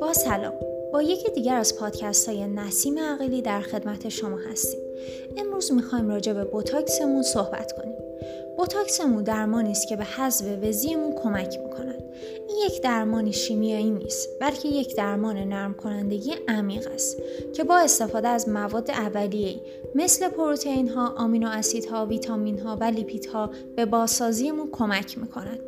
با سلام. با یکی دیگر از پادکست های نسیم عقیلی در خدمت شما هستیم. امروز می‌خوایم راجع به بوتاکسمون صحبت کنیم. بوتاکسمون درمانی است که به حذف وزیمون کمک می‌کند. یک درمانی شیمیایی نیست بلکه یک درمان نرم کنندگی عمیق است که با استفاده از مواد اولیه‌ای مثل پروتئین ها، آمینو اسیدها، ویتامین ها و لیپیدها به بازسازیمون کمک می‌کند.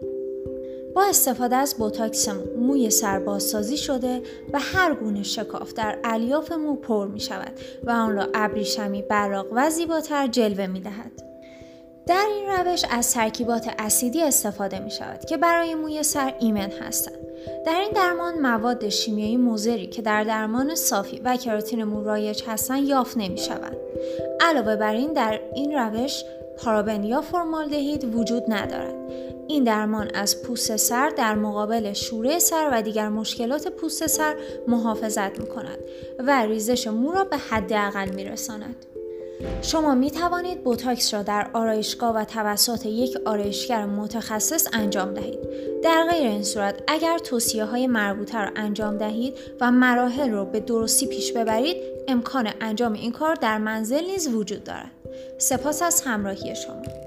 با استفاده از بوتاکس موی سر بازسازی شده و هر گونه شکاف در الیاف مو پر می شود و آن را ابریشمی براق و زیباتر جلوه می دهد. در این روش از ترکیبات اسیدی استفاده می شود که برای موی سر ایمن هستند. در این درمان مواد شیمیایی مضری که در درمان صافی و کراتین مو رایج هستند یافت نمی شود. علاوه بر این در این روش پارابن یا فرمالدهید وجود ندارد. این درمان از پوست سر در مقابل شوره سر و دیگر مشکلات پوست سر محافظت می کند و ریزش مو را به حداقل می رساند. شما می توانید بوتاکس را در آرایشگاه و توسط یک آرایشگر متخصص انجام دهید. در غیر این صورت اگر توصیه های مربوطه را انجام دهید و مراحل را به درستی پیش ببرید امکان انجام این کار در منزل نیز وجود دارد. سپاس از همراهی شما.